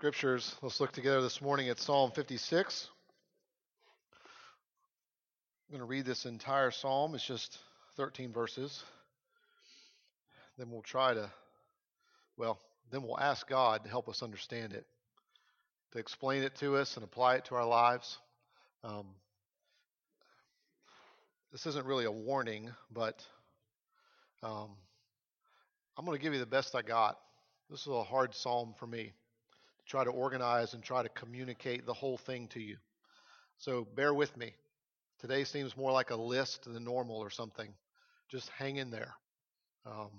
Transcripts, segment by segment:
scriptures. Let's look together this morning at Psalm 56. I'm going to read this entire psalm. It's just 13 verses. Then we'll try to, well, then we'll ask God to help us understand it, to explain it to us and apply it to our lives. Um, this isn't really a warning, but um, I'm going to give you the best I got. This is a hard psalm for me try to organize and try to communicate the whole thing to you. So bear with me. Today seems more like a list than normal or something. Just hang in there. Um,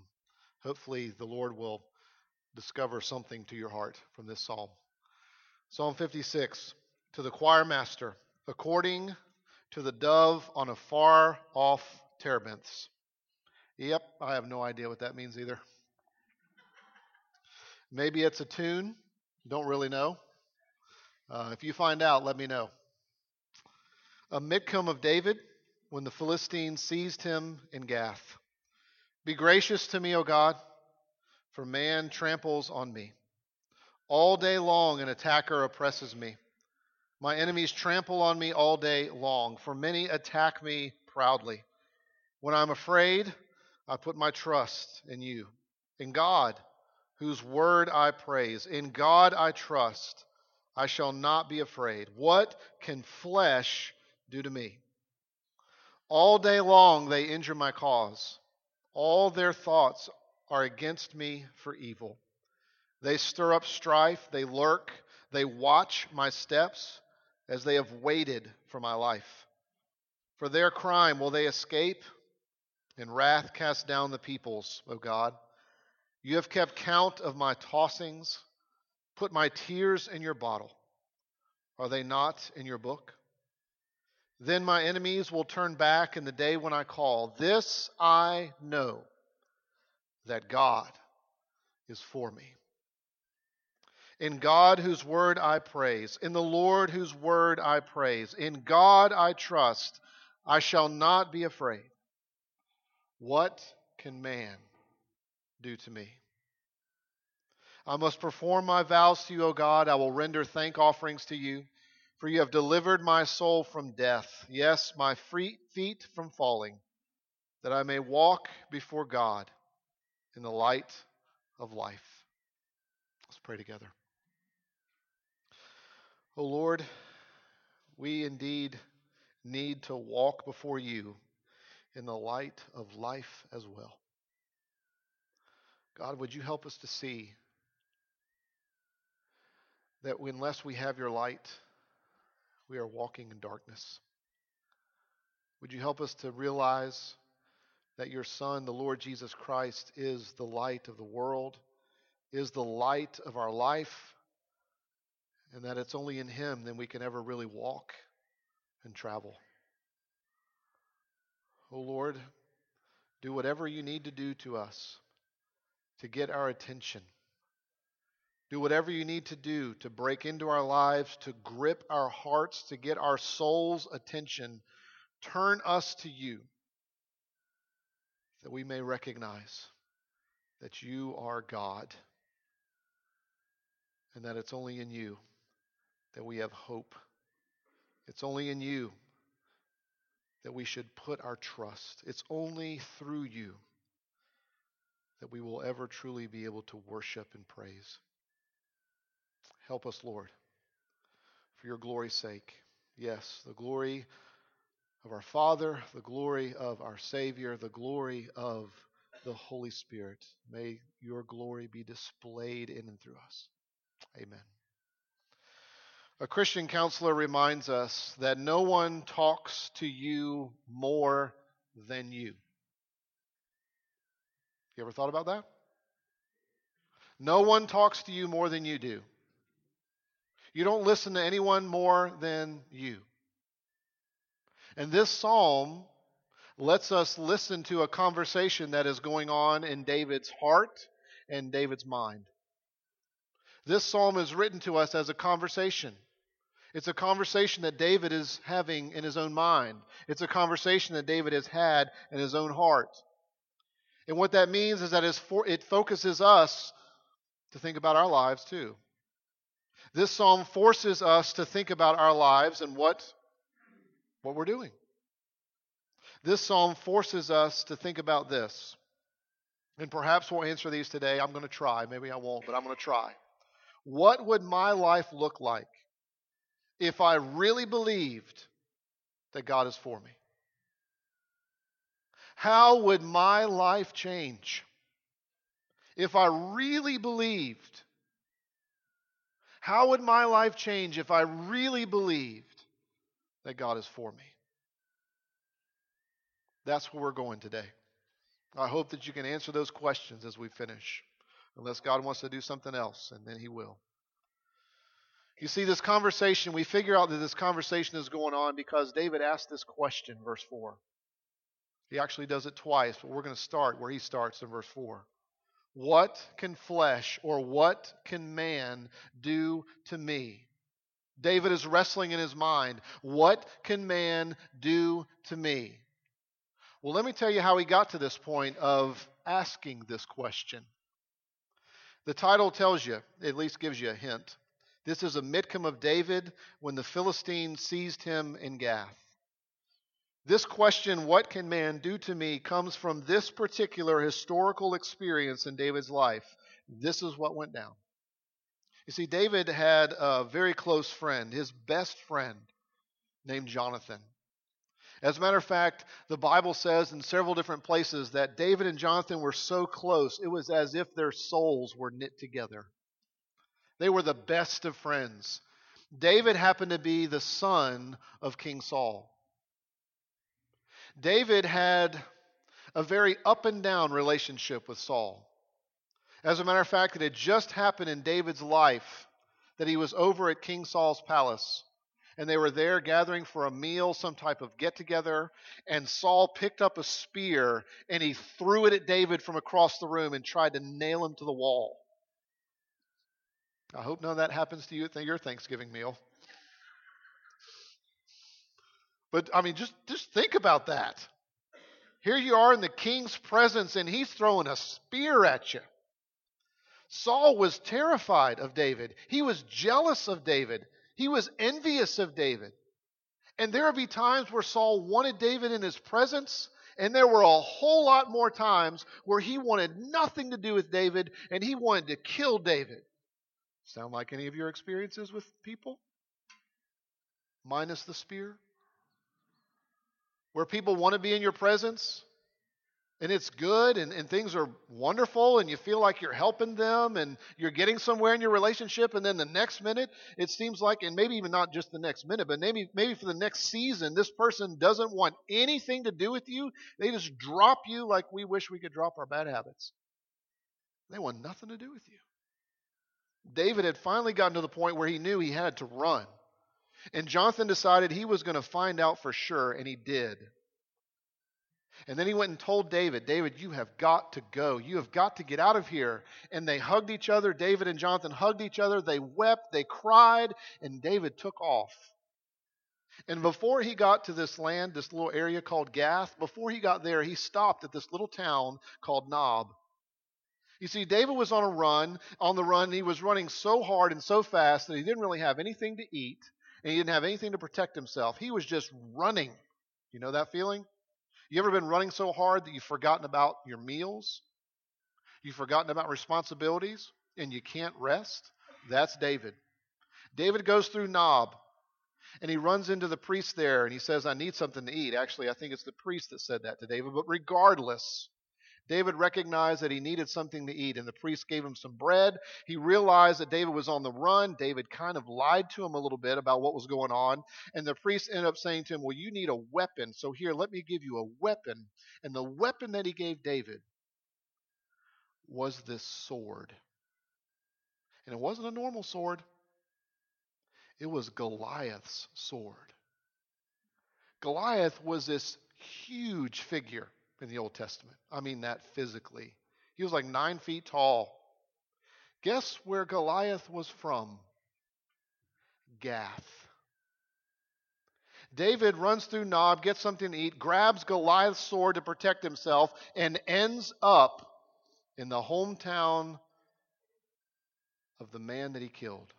hopefully, the Lord will discover something to your heart from this psalm. Psalm 56 To the choir master, according to the dove on a far off terebinths. Yep, I have no idea what that means either. Maybe it's a tune. Don't really know. Uh, if you find out, let me know. A Michtam of David when the Philistines seized him in Gath. Be gracious to me, O God, for man tramples on me. All day long an attacker oppresses me. My enemies trample on me all day long, for many attack me proudly. When I'm afraid, I put my trust in you, in God whose word I praise. In God I trust. I shall not be afraid. What can flesh do to me? All day long they injure my cause. All their thoughts are against me for evil. They stir up strife, they lurk, they watch my steps as they have waited for my life. For their crime will they escape? In wrath cast down the peoples, O God. You have kept count of my tossings, put my tears in your bottle. Are they not in your book? Then my enemies will turn back in the day when I call. This I know that God is for me. In God whose word I praise, in the Lord whose word I praise, in God I trust, I shall not be afraid. What can man do to me. I must perform my vows to you, O God. I will render thank offerings to you, for you have delivered my soul from death, yes, my feet from falling, that I may walk before God in the light of life. Let's pray together. O Lord, we indeed need to walk before you in the light of life as well. God, would you help us to see that unless we have your light, we are walking in darkness? Would you help us to realize that your Son, the Lord Jesus Christ, is the light of the world, is the light of our life, and that it's only in Him that we can ever really walk and travel? Oh Lord, do whatever you need to do to us to get our attention. Do whatever you need to do to break into our lives, to grip our hearts, to get our soul's attention. Turn us to you that we may recognize that you are God and that it's only in you that we have hope. It's only in you that we should put our trust. It's only through you that we will ever truly be able to worship and praise. Help us, Lord, for your glory's sake. Yes, the glory of our Father, the glory of our Savior, the glory of the Holy Spirit. May your glory be displayed in and through us. Amen. A Christian counselor reminds us that no one talks to you more than you. You ever thought about that? No one talks to you more than you do. You don't listen to anyone more than you. And this psalm lets us listen to a conversation that is going on in David's heart and David's mind. This psalm is written to us as a conversation. It's a conversation that David is having in his own mind. It's a conversation that David has had in his own heart. And what that means is that it focuses us to think about our lives too. This psalm forces us to think about our lives and what, what we're doing. This psalm forces us to think about this. And perhaps we'll answer these today. I'm going to try. Maybe I won't, but I'm going to try. What would my life look like if I really believed that God is for me? How would my life change if I really believed? How would my life change if I really believed that God is for me? That's where we're going today. I hope that you can answer those questions as we finish, unless God wants to do something else, and then He will. You see, this conversation, we figure out that this conversation is going on because David asked this question, verse 4. He actually does it twice, but we're going to start where he starts in verse 4. What can flesh or what can man do to me? David is wrestling in his mind. What can man do to me? Well, let me tell you how he got to this point of asking this question. The title tells you, at least gives you a hint. This is a Michtam of David when the Philistines seized him in Gath. This question, what can man do to me, comes from this particular historical experience in David's life. This is what went down. You see, David had a very close friend, his best friend, named Jonathan. As a matter of fact, the Bible says in several different places that David and Jonathan were so close, it was as if their souls were knit together. They were the best of friends. David happened to be the son of King Saul. David had a very up and down relationship with Saul. As a matter of fact, it had just happened in David's life that he was over at King Saul's palace and they were there gathering for a meal, some type of get together. And Saul picked up a spear and he threw it at David from across the room and tried to nail him to the wall. I hope none of that happens to you at your Thanksgiving meal. But I mean, just, just think about that. Here you are in the king's presence and he's throwing a spear at you. Saul was terrified of David. He was jealous of David. He was envious of David. And there would be times where Saul wanted David in his presence, and there were a whole lot more times where he wanted nothing to do with David and he wanted to kill David. Sound like any of your experiences with people? Minus the spear? Where people want to be in your presence, and it's good and, and things are wonderful and you feel like you're helping them and you're getting somewhere in your relationship and then the next minute it seems like and maybe even not just the next minute but maybe maybe for the next season this person doesn't want anything to do with you. They just drop you like we wish we could drop our bad habits. They want nothing to do with you. David had finally gotten to the point where he knew he had to run and jonathan decided he was going to find out for sure and he did and then he went and told David, David, you have got to go. You have got to get out of here. And they hugged each other. David and Jonathan hugged each other. They wept. They cried. And David took off. And before he got to this land, this little area called Gath, before he got there, he stopped at this little town called Nob. You see, David was on a run, on the run. He was running so hard and so fast that he didn't really have anything to eat, and he didn't have anything to protect himself. He was just running. You know that feeling? You ever been running so hard that you've forgotten about your meals? You've forgotten about responsibilities and you can't rest? That's David. David goes through Nob and he runs into the priest there and he says, I need something to eat. Actually, I think it's the priest that said that to David. But regardless, David recognized that he needed something to eat, and the priest gave him some bread. He realized that David was on the run. David kind of lied to him a little bit about what was going on, and the priest ended up saying to him, Well, you need a weapon, so here, let me give you a weapon. And the weapon that he gave David was this sword. And it wasn't a normal sword, it was Goliath's sword. Goliath was this huge figure in the Old Testament. I mean that physically. He was like nine feet tall. Guess where Goliath was from? Gath. David runs through Nob, gets something to eat, grabs Goliath's sword to protect himself, and ends up in the hometown of the man that he killed.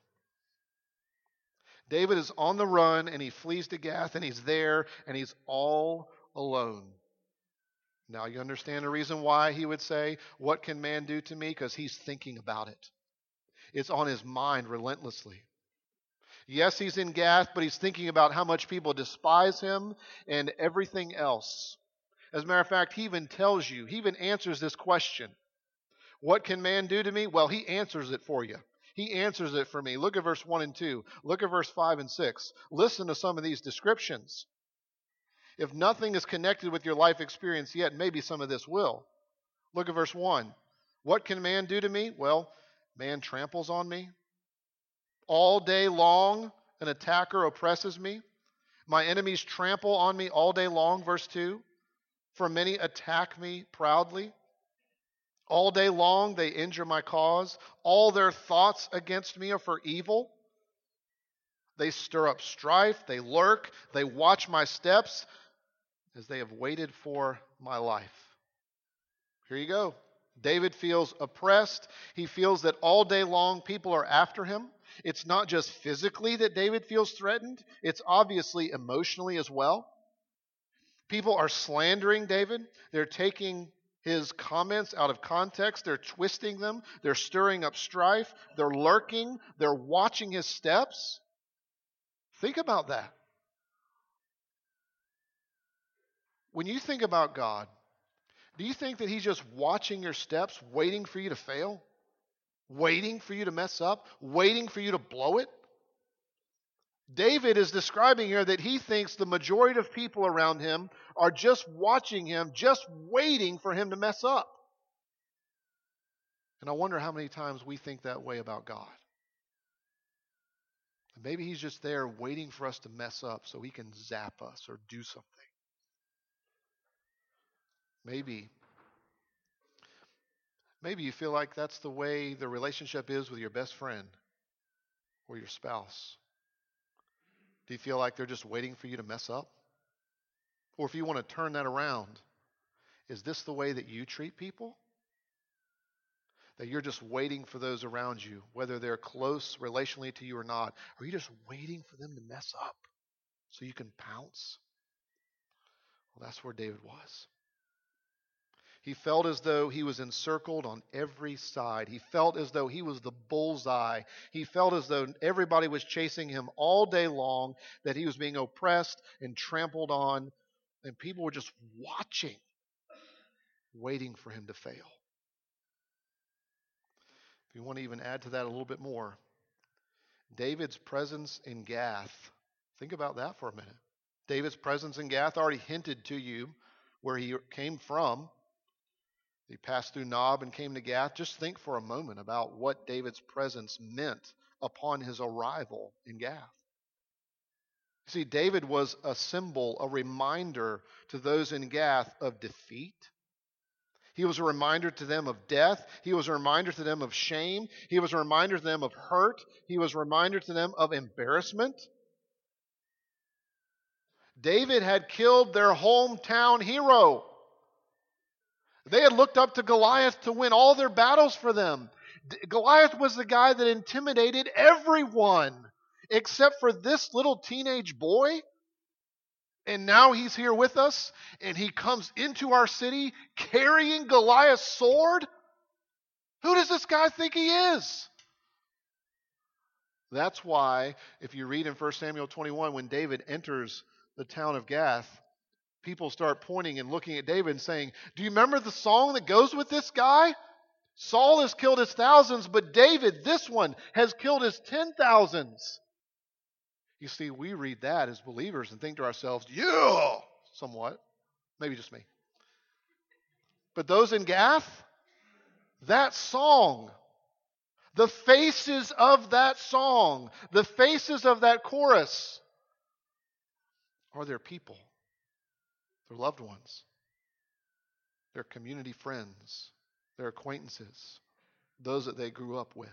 David is on the run and he flees to Gath and he's there and he's all alone. Now you understand the reason why he would say, What can man do to me? Because he's thinking about it. It's on his mind relentlessly. Yes, he's in Gath, but he's thinking about how much people despise him and everything else. As a matter of fact, he even tells you, he even answers this question What can man do to me? Well, he answers it for you. He answers it for me. Look at verse 1 and 2. Look at verse 5 and 6. Listen to some of these descriptions. If nothing is connected with your life experience yet, maybe some of this will. Look at verse 1. What can man do to me? Well, man tramples on me. All day long, an attacker oppresses me. My enemies trample on me all day long, verse 2. For many attack me proudly. All day long they injure my cause. All their thoughts against me are for evil. They stir up strife. They lurk. They watch my steps as they have waited for my life. Here you go. David feels oppressed. He feels that all day long people are after him. It's not just physically that David feels threatened, it's obviously emotionally as well. People are slandering David. They're taking his comments out of context. They're twisting them. They're stirring up strife. They're lurking. They're watching his steps. Think about that. When you think about God, do you think that He's just watching your steps, waiting for you to fail? Waiting for you to mess up? Waiting for you to blow it? David is describing here that he thinks the majority of people around him are just watching him, just waiting for him to mess up. And I wonder how many times we think that way about God. Maybe he's just there waiting for us to mess up so he can zap us or do something. Maybe. Maybe you feel like that's the way the relationship is with your best friend or your spouse. Do you feel like they're just waiting for you to mess up? Or if you want to turn that around, is this the way that you treat people? That you're just waiting for those around you, whether they're close relationally to you or not? Are you just waiting for them to mess up so you can pounce? Well, that's where David was. He felt as though he was encircled on every side. He felt as though he was the bullseye. He felt as though everybody was chasing him all day long, that he was being oppressed and trampled on, and people were just watching, waiting for him to fail. If you want to even add to that a little bit more, David's presence in Gath, think about that for a minute. David's presence in Gath already hinted to you where he came from. He passed through Nob and came to Gath. Just think for a moment about what David's presence meant upon his arrival in Gath. See, David was a symbol, a reminder to those in Gath of defeat. He was a reminder to them of death. He was a reminder to them of shame. He was a reminder to them of hurt. He was a reminder to them of embarrassment. David had killed their hometown hero. They had looked up to Goliath to win all their battles for them. Goliath was the guy that intimidated everyone except for this little teenage boy. And now he's here with us, and he comes into our city carrying Goliath's sword. Who does this guy think he is? That's why, if you read in 1 Samuel 21, when David enters the town of Gath, people start pointing and looking at David and saying, Do you remember the song that goes with this guy? Saul has killed his thousands, but David, this one, has killed his ten thousands. You see, we read that as believers and think to ourselves, yeah, somewhat. Maybe just me. But those in Gath, that song, the faces of that song, the faces of that chorus are their people their loved ones, their community friends, their acquaintances, those that they grew up with.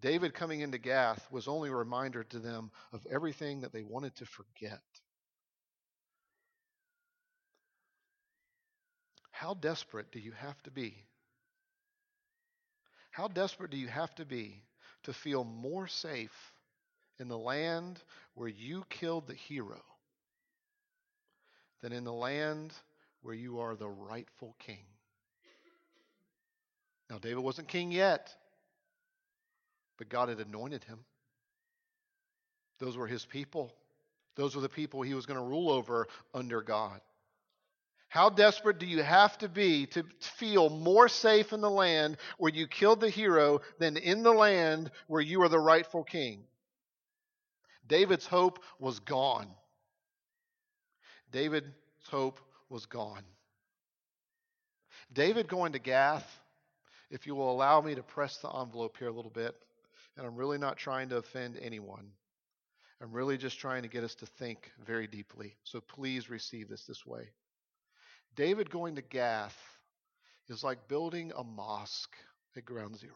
David coming into Gath was only a reminder to them of everything that they wanted to forget. How desperate do you have to be? How desperate do you have to be to feel more safe in the land where you killed the hero than in the land where you are the rightful king. Now, David wasn't king yet, but God had anointed him. Those were his people. Those were the people he was going to rule over under God. How desperate do you have to be to feel more safe in the land where you killed the hero than in the land where you are the rightful king? David's hope was gone. David's hope was gone. David going to Gath, if you will allow me to press the envelope here a little bit, and I'm really not trying to offend anyone. I'm really just trying to get us to think very deeply. So please receive this this way. David going to Gath is like building a mosque at ground zero.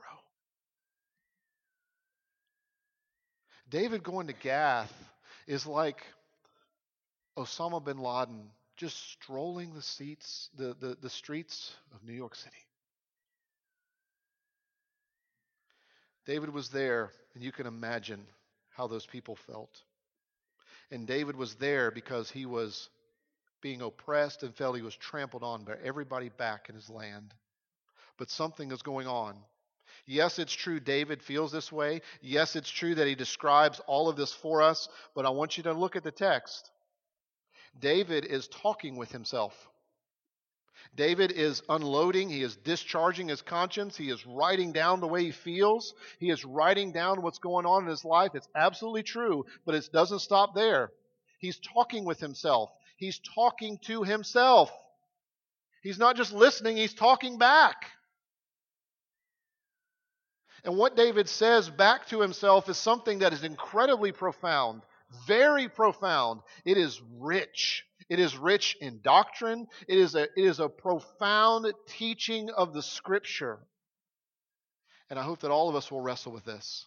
David going to Gath is like Osama bin Laden just strolling the seats, the, the, the streets of New York City. David was there, and you can imagine how those people felt. And David was there because he was being oppressed and felt he was trampled on by everybody back in his land. But something is going on. Yes, it's true David feels this way. Yes, it's true that he describes all of this for us. But I want you to look at the text. David is talking with himself. David is unloading, he is discharging his conscience, he is writing down the way he feels, he is writing down what's going on in his life. It's absolutely true, but it doesn't stop there. He's talking with himself, he's talking to himself. He's not just listening, he's talking back. And what David says back to himself is something that is incredibly profound, very profound. It is rich. It is rich in doctrine. It is a, it is a profound teaching of the scripture. And I hope that all of us will wrestle with this.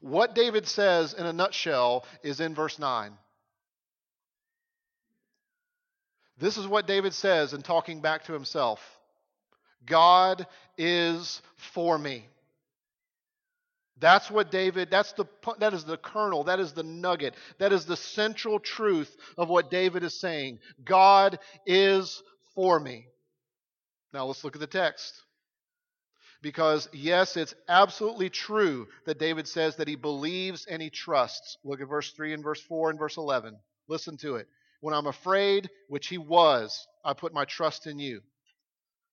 What David says in a nutshell is in verse 9. This is what David says in talking back to himself God is for me. That's what David, that's the, that is the kernel, that is the nugget, that is the central truth of what David is saying. God is for me. Now let's look at the text. Because, yes, it's absolutely true that David says that he believes and he trusts. Look at verse 3 and verse 4 and verse 11. Listen to it. When I'm afraid, which he was, I put my trust in you.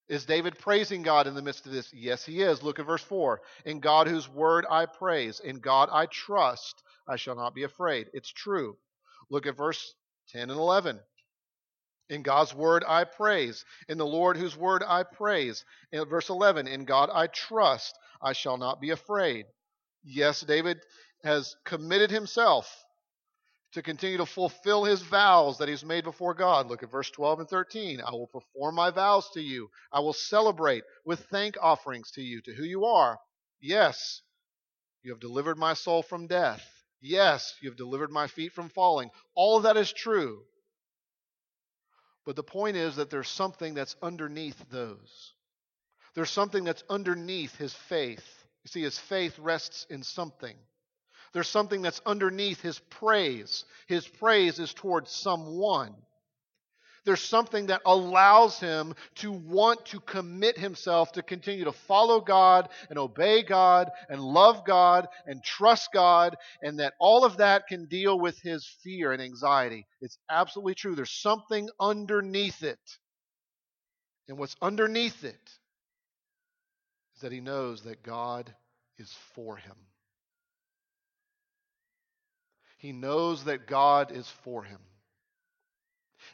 Is David praising God in the midst of this? Yes, he is. Look at verse 4. In God whose word I praise, in God I trust, I shall not be afraid. It's true. Look at verse 10 and 11. In God's word I praise. In the Lord whose word I praise. In verse 11, in God I trust, I shall not be afraid. Yes, David has committed himself to continue to fulfill his vows that he's made before God. Look at verse 12 and 13. I will perform my vows to you. I will celebrate with thank offerings to you, to who you are. Yes, you have delivered my soul from death. Yes, you have delivered my feet from falling. All of that is true. But the point is that there's something that's underneath those. There's something that's underneath his faith. You see, his faith rests in something. There's something that's underneath his praise. His praise is towards someone. There's something that allows him to want to commit himself to continue to follow God and obey God and love God and trust God, and that all of that can deal with his fear and anxiety. It's absolutely true. There's something underneath it. And what's underneath it is that he knows that God is for him. He knows that God is for him.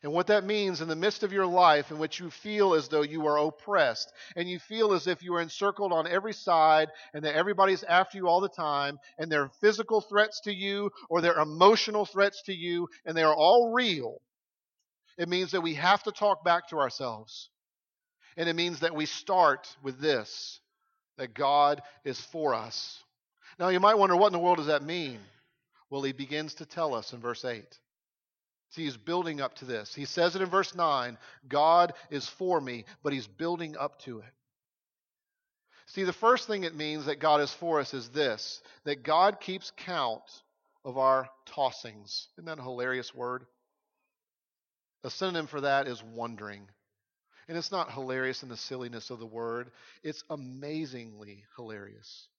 And what that means in the midst of your life in which you feel as though you are oppressed and you feel as if you are encircled on every side and that everybody's after you all the time and they're physical threats to you or they're emotional threats to you and they are all real, it means that we have to talk back to ourselves. And it means that we start with this that God is for us. Now you might wonder what in the world does that mean? Well, he begins to tell us in verse 8. See, he's building up to this. He says it in verse 9 God is for me, but he's building up to it. See, the first thing it means that God is for us is this that God keeps count of our tossings. Isn't that a hilarious word? A synonym for that is wondering. And it's not hilarious in the silliness of the word, it's amazingly hilarious.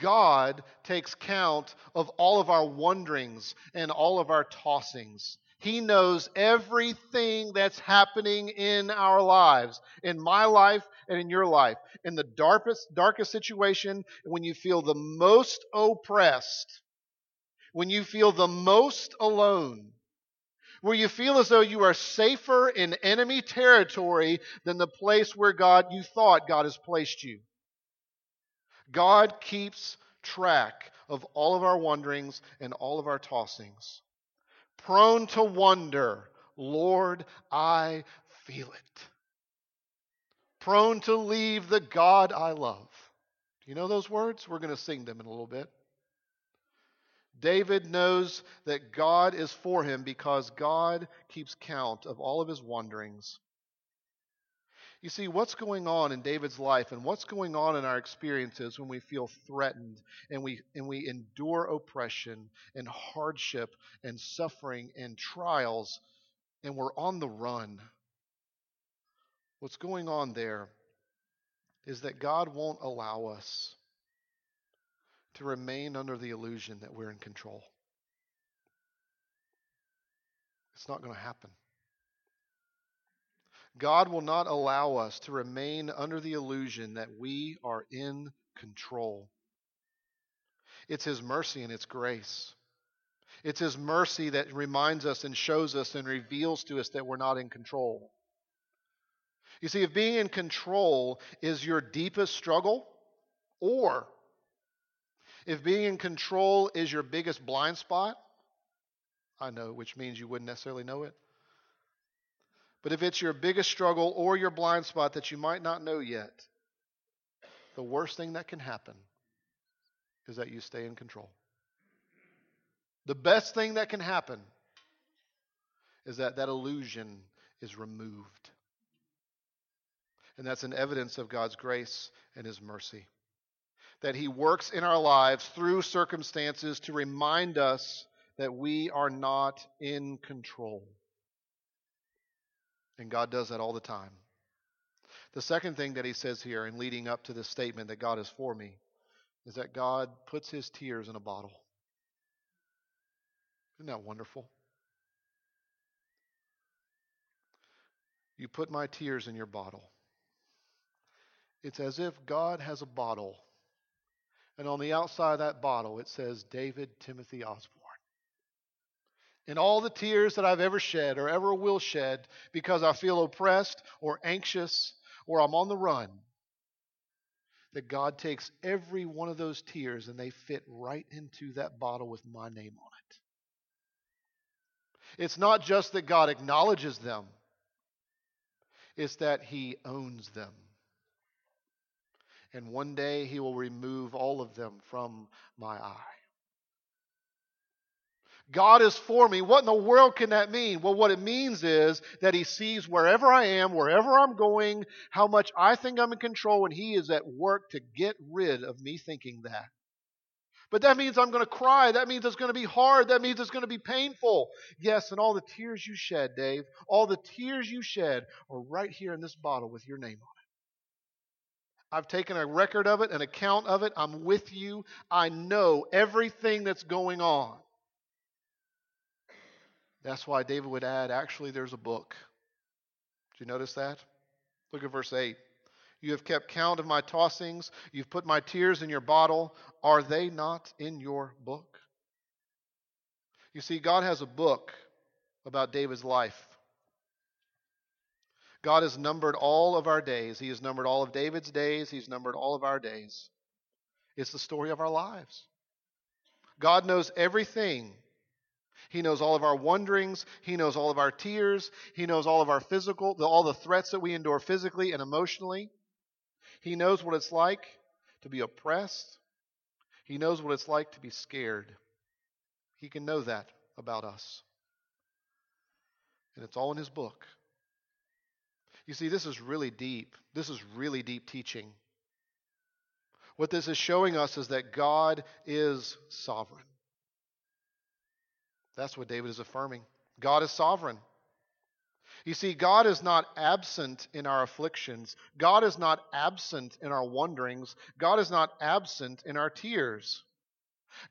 God takes count of all of our wonderings and all of our tossings. He knows everything that's happening in our lives, in my life and in your life. In the darkest, darkest situation, when you feel the most oppressed, when you feel the most alone, where you feel as though you are safer in enemy territory than the place where God you thought God has placed you. God keeps track of all of our wanderings and all of our tossings prone to wonder, Lord, I feel it. Prone to leave the God I love. Do you know those words? We're going to sing them in a little bit. David knows that God is for him because God keeps count of all of his wanderings you see, what's going on in David's life and what's going on in our experiences when we feel threatened and we, and we endure oppression and hardship and suffering and trials and we're on the run. What's going on there is that God won't allow us to remain under the illusion that we're in control. It's not going to happen. God will not allow us to remain under the illusion that we are in control. It's His mercy and it's grace. It's His mercy that reminds us and shows us and reveals to us that we're not in control. You see, if being in control is your deepest struggle, or if being in control is your biggest blind spot, I know, which means you wouldn't necessarily know it. But if it's your biggest struggle or your blind spot that you might not know yet, the worst thing that can happen is that you stay in control. The best thing that can happen is that that illusion is removed. And that's an evidence of God's grace and His mercy. That He works in our lives through circumstances to remind us that we are not in control. And God does that all the time. The second thing that he says here in leading up to this statement that God is for me is that God puts his tears in a bottle. Isn't that wonderful? You put my tears in your bottle. It's as if God has a bottle, and on the outside of that bottle it says David Timothy Osborne in all the tears that I've ever shed or ever will shed because I feel oppressed or anxious or I'm on the run, that God takes every one of those tears and they fit right into that bottle with my name on it. It's not just that God acknowledges them, it's that He owns them. And one day He will remove all of them from my eye. God is for me. What in the world can that mean? Well, what it means is that He sees wherever I am, wherever I'm going, how much I think I'm in control, and He is at work to get rid of me thinking that. But that means I'm going to cry. That means it's going to be hard. That means it's going to be painful. Yes, and all the tears you shed, Dave, all the tears you shed are right here in this bottle with your name on it. I've taken a record of it, an account of it. I'm with you. I know everything that's going on. That's why David would add, actually, there's a book. Did you notice that? Look at verse 8. You have kept count of my tossings. You've put my tears in your bottle. Are they not in your book? You see, God has a book about David's life. God has numbered all of our days. He has numbered all of David's days. He's numbered all of our days. It's the story of our lives. God knows everything he knows all of our wonderings. He knows all of our tears. He knows all of our physical, all the threats that we endure physically and emotionally. He knows what it's like to be oppressed. He knows what it's like to be scared. He can know that about us. And it's all in his book. You see, this is really deep. This is really deep teaching. What this is showing us is that God is sovereign. That's what David is affirming. God is sovereign. You see, God is not absent in our afflictions. God is not absent in our wanderings. God is not absent in our tears.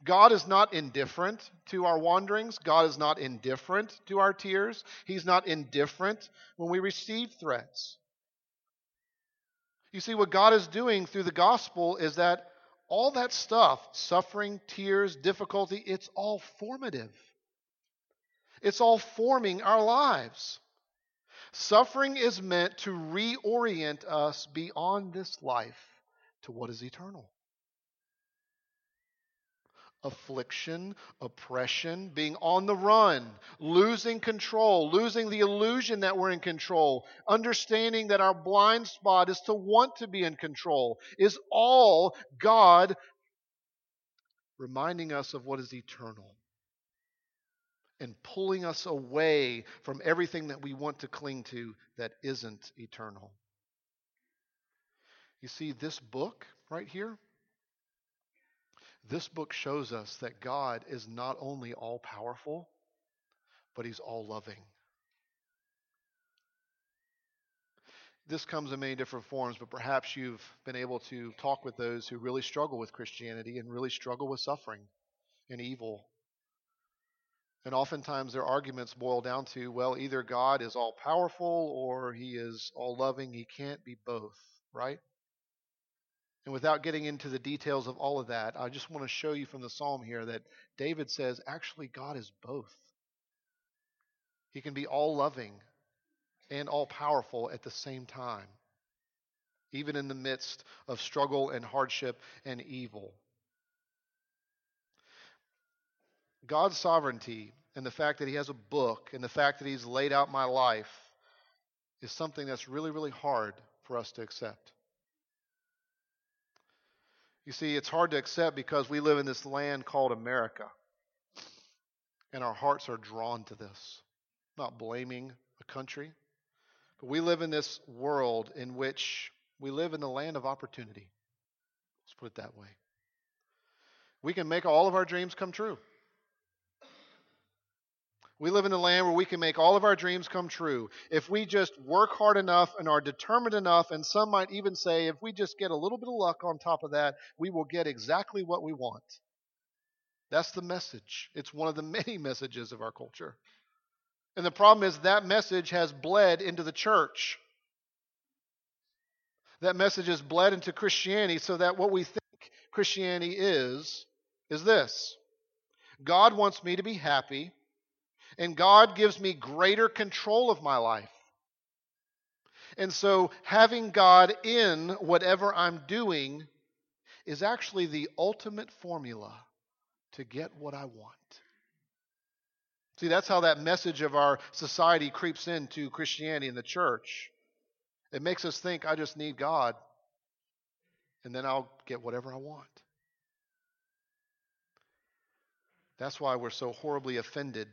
God is not indifferent to our wanderings. God is not indifferent to our tears. He's not indifferent when we receive threats. You see, what God is doing through the gospel is that all that stuff suffering, tears, difficulty it's all formative. It's all forming our lives. Suffering is meant to reorient us beyond this life to what is eternal. Affliction, oppression, being on the run, losing control, losing the illusion that we're in control, understanding that our blind spot is to want to be in control, is all God reminding us of what is eternal and pulling us away from everything that we want to cling to that isn't eternal. You see, this book right here, this book shows us that God is not only all powerful, but He's all loving. This comes in many different forms, but perhaps you've been able to talk with those who really struggle with Christianity and really struggle with suffering and evil and oftentimes their arguments boil down to, well, either God is all powerful or he is all loving. He can't be both, right? And without getting into the details of all of that, I just want to show you from the psalm here that David says actually God is both. He can be all loving and all powerful at the same time, even in the midst of struggle and hardship and evil. God's sovereignty and the fact that He has a book and the fact that He's laid out my life is something that's really, really hard for us to accept. You see, it's hard to accept because we live in this land called America. And our hearts are drawn to this. I'm not blaming a country, but we live in this world in which we live in the land of opportunity. Let's put it that way. We can make all of our dreams come true. We live in a land where we can make all of our dreams come true. If we just work hard enough and are determined enough, and some might even say, if we just get a little bit of luck on top of that, we will get exactly what we want. That's the message. It's one of the many messages of our culture. And the problem is that message has bled into the church. That message has bled into Christianity so that what we think Christianity is, is this God wants me to be happy and God gives me greater control of my life. And so, having God in whatever I'm doing is actually the ultimate formula to get what I want. See, that's how that message of our society creeps into Christianity and the church. It makes us think, I just need God, and then I'll get whatever I want. That's why we're so horribly offended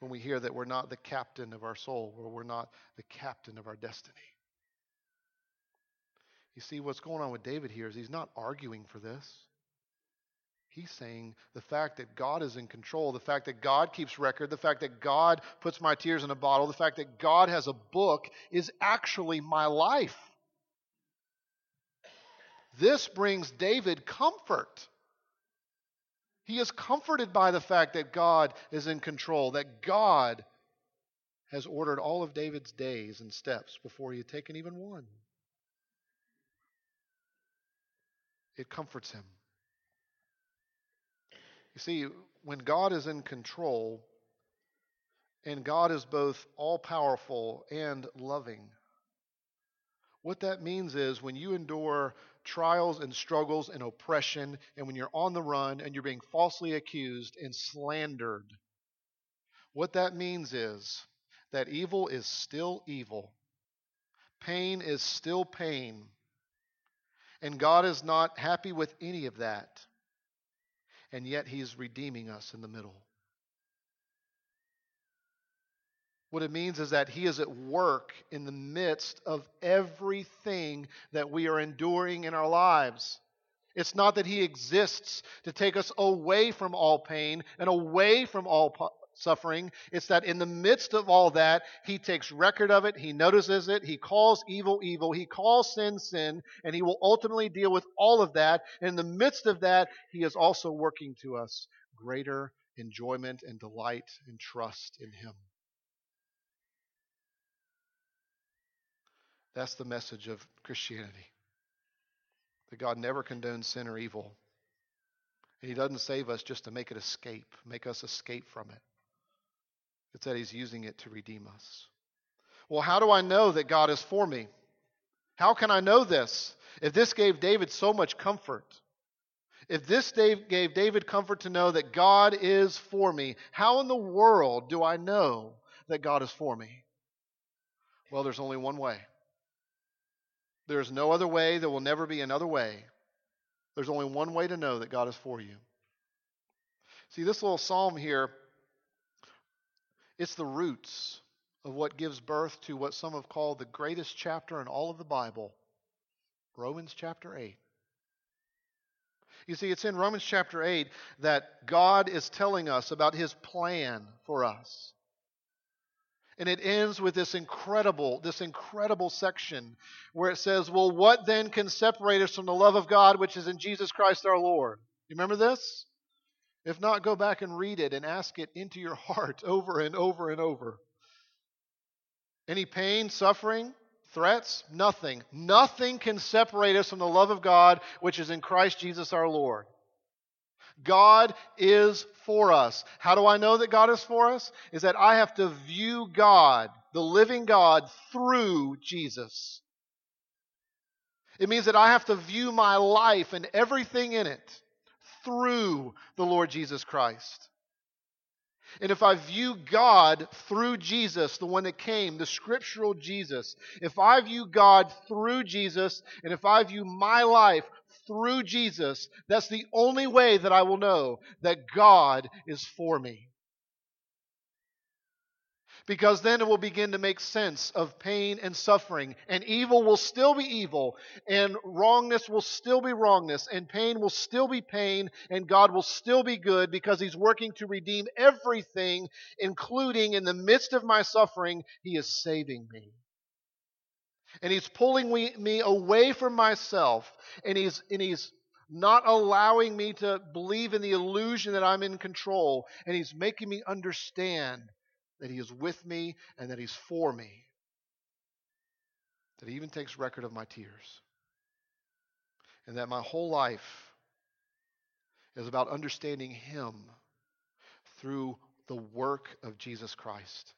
when we hear that we're not the captain of our soul, or we're not the captain of our destiny. You see, what's going on with David here is he's not arguing for this. He's saying the fact that God is in control, the fact that God keeps record, the fact that God puts my tears in a bottle, the fact that God has a book is actually my life. This brings David comfort. He is comforted by the fact that God is in control, that God has ordered all of David's days and steps before he had taken even one. It comforts him. You see, when God is in control, and God is both all powerful and loving, what that means is when you endure trials and struggles and oppression, and when you're on the run and you're being falsely accused and slandered, what that means is that evil is still evil, pain is still pain, and God is not happy with any of that, and yet He's redeeming us in the middle. What it means is that He is at work in the midst of everything that we are enduring in our lives. It's not that He exists to take us away from all pain and away from all po- suffering. It's that in the midst of all that, He takes record of it, He notices it, He calls evil evil, He calls sin sin, and He will ultimately deal with all of that. And in the midst of that, He is also working to us greater enjoyment and delight and trust in Him. That's the message of Christianity. That God never condones sin or evil. And He doesn't save us just to make it escape, make us escape from it. It's that He's using it to redeem us. Well, how do I know that God is for me? How can I know this? If this gave David so much comfort, if this gave David comfort to know that God is for me, how in the world do I know that God is for me? Well, there's only one way. There's no other way. There will never be another way. There's only one way to know that God is for you. See, this little psalm here, it's the roots of what gives birth to what some have called the greatest chapter in all of the Bible Romans chapter 8. You see, it's in Romans chapter 8 that God is telling us about his plan for us. And it ends with this incredible, this incredible section where it says, Well, what then can separate us from the love of God which is in Jesus Christ our Lord? You remember this? If not, go back and read it and ask it into your heart over and over and over. Any pain, suffering, threats? Nothing. Nothing can separate us from the love of God which is in Christ Jesus our Lord. God is for us. How do I know that God is for us? Is that I have to view God, the living God, through Jesus. It means that I have to view my life and everything in it through the Lord Jesus Christ. And if I view God through Jesus, the one that came, the scriptural Jesus, if I view God through Jesus, and if I view my life through Jesus, that's the only way that I will know that God is for me. Because then it will begin to make sense of pain and suffering, and evil will still be evil, and wrongness will still be wrongness, and pain will still be pain, and God will still be good because He's working to redeem everything, including in the midst of my suffering, He is saving me. And he's pulling me away from myself and he's and he's not allowing me to believe in the illusion that I'm in control and he's making me understand that he is with me and that he's for me that he even takes record of my tears and that my whole life is about understanding him through the work of Jesus Christ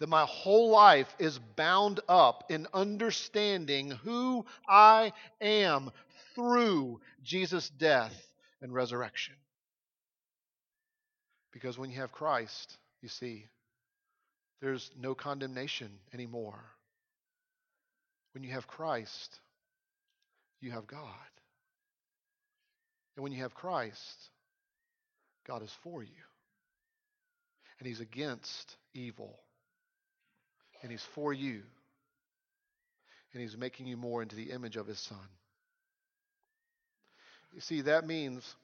that my whole life is bound up in understanding who I am through Jesus' death and resurrection. Because when you have Christ, you see, there's no condemnation anymore. When you have Christ, you have God. And when you have Christ, God is for you. And He's against evil and He's for you. And He's making you more into the image of His Son. You see, that means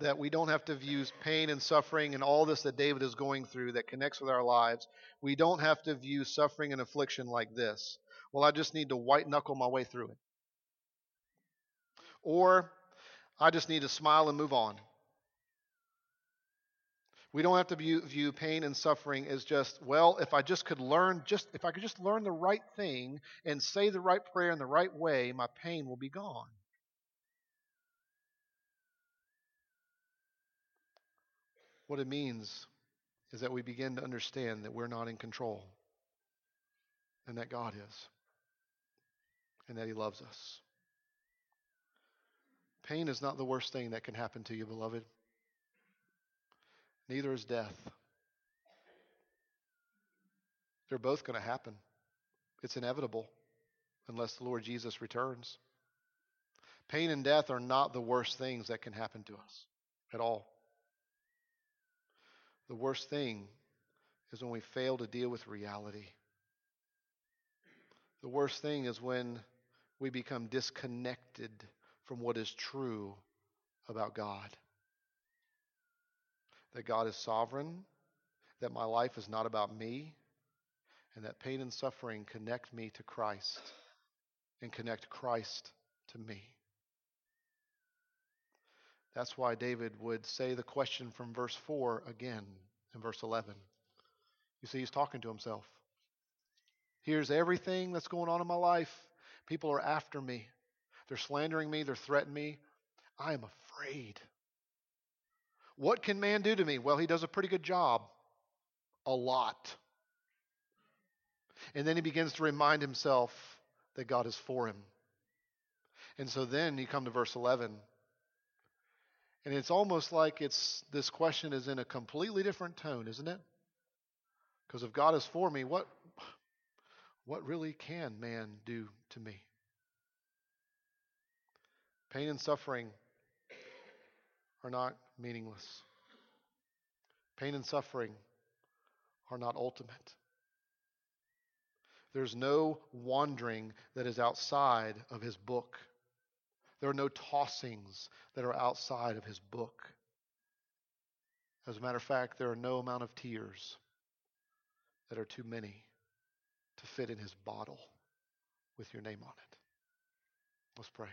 that we don't have to view pain and suffering and all this that David is going through that connects with our lives. We don't have to view suffering and affliction like this. Well, I just need to white knuckle my way through it. Or I just need to smile and move on. We don't have to view, view, pain and suffering as just, well, if I just could learn, just if I could just learn the right thing and say the right prayer in the right way, my pain will be gone. What it means is that we begin to understand that we're not in control and that God is and that He loves us. Pain is not the worst thing that can happen to you, beloved. Neither is death. They're both going to happen. It's inevitable unless the Lord Jesus returns. Pain and death are not the worst things that can happen to us at all. The worst thing is when we fail to deal with reality. The worst thing is when we become disconnected from what is true about God. That God is sovereign, that my life is not about me, and that pain and suffering connect me to Christ and connect Christ to me. That's why David would say the question from verse 4 again in verse 11. You see, he's talking to himself. Here's everything that's going on in my life. People are after me. They're slandering me. They're threatening me. I am afraid. What can man do to me? Well, he does a pretty good job. A lot. And then he begins to remind himself that God is for him. And so then you come to verse 11. And it's almost like it's this question is in a completely different tone, isn't it? Because if God is for me, what what really can man do to me? Pain and suffering are not meaningless. Pain and suffering are not ultimate. There's no wandering that is outside of his book. There are no tossings that are outside of his book. As a matter of fact, there are no amount of tears that are too many to fit in his bottle with your name on it. Let's pray.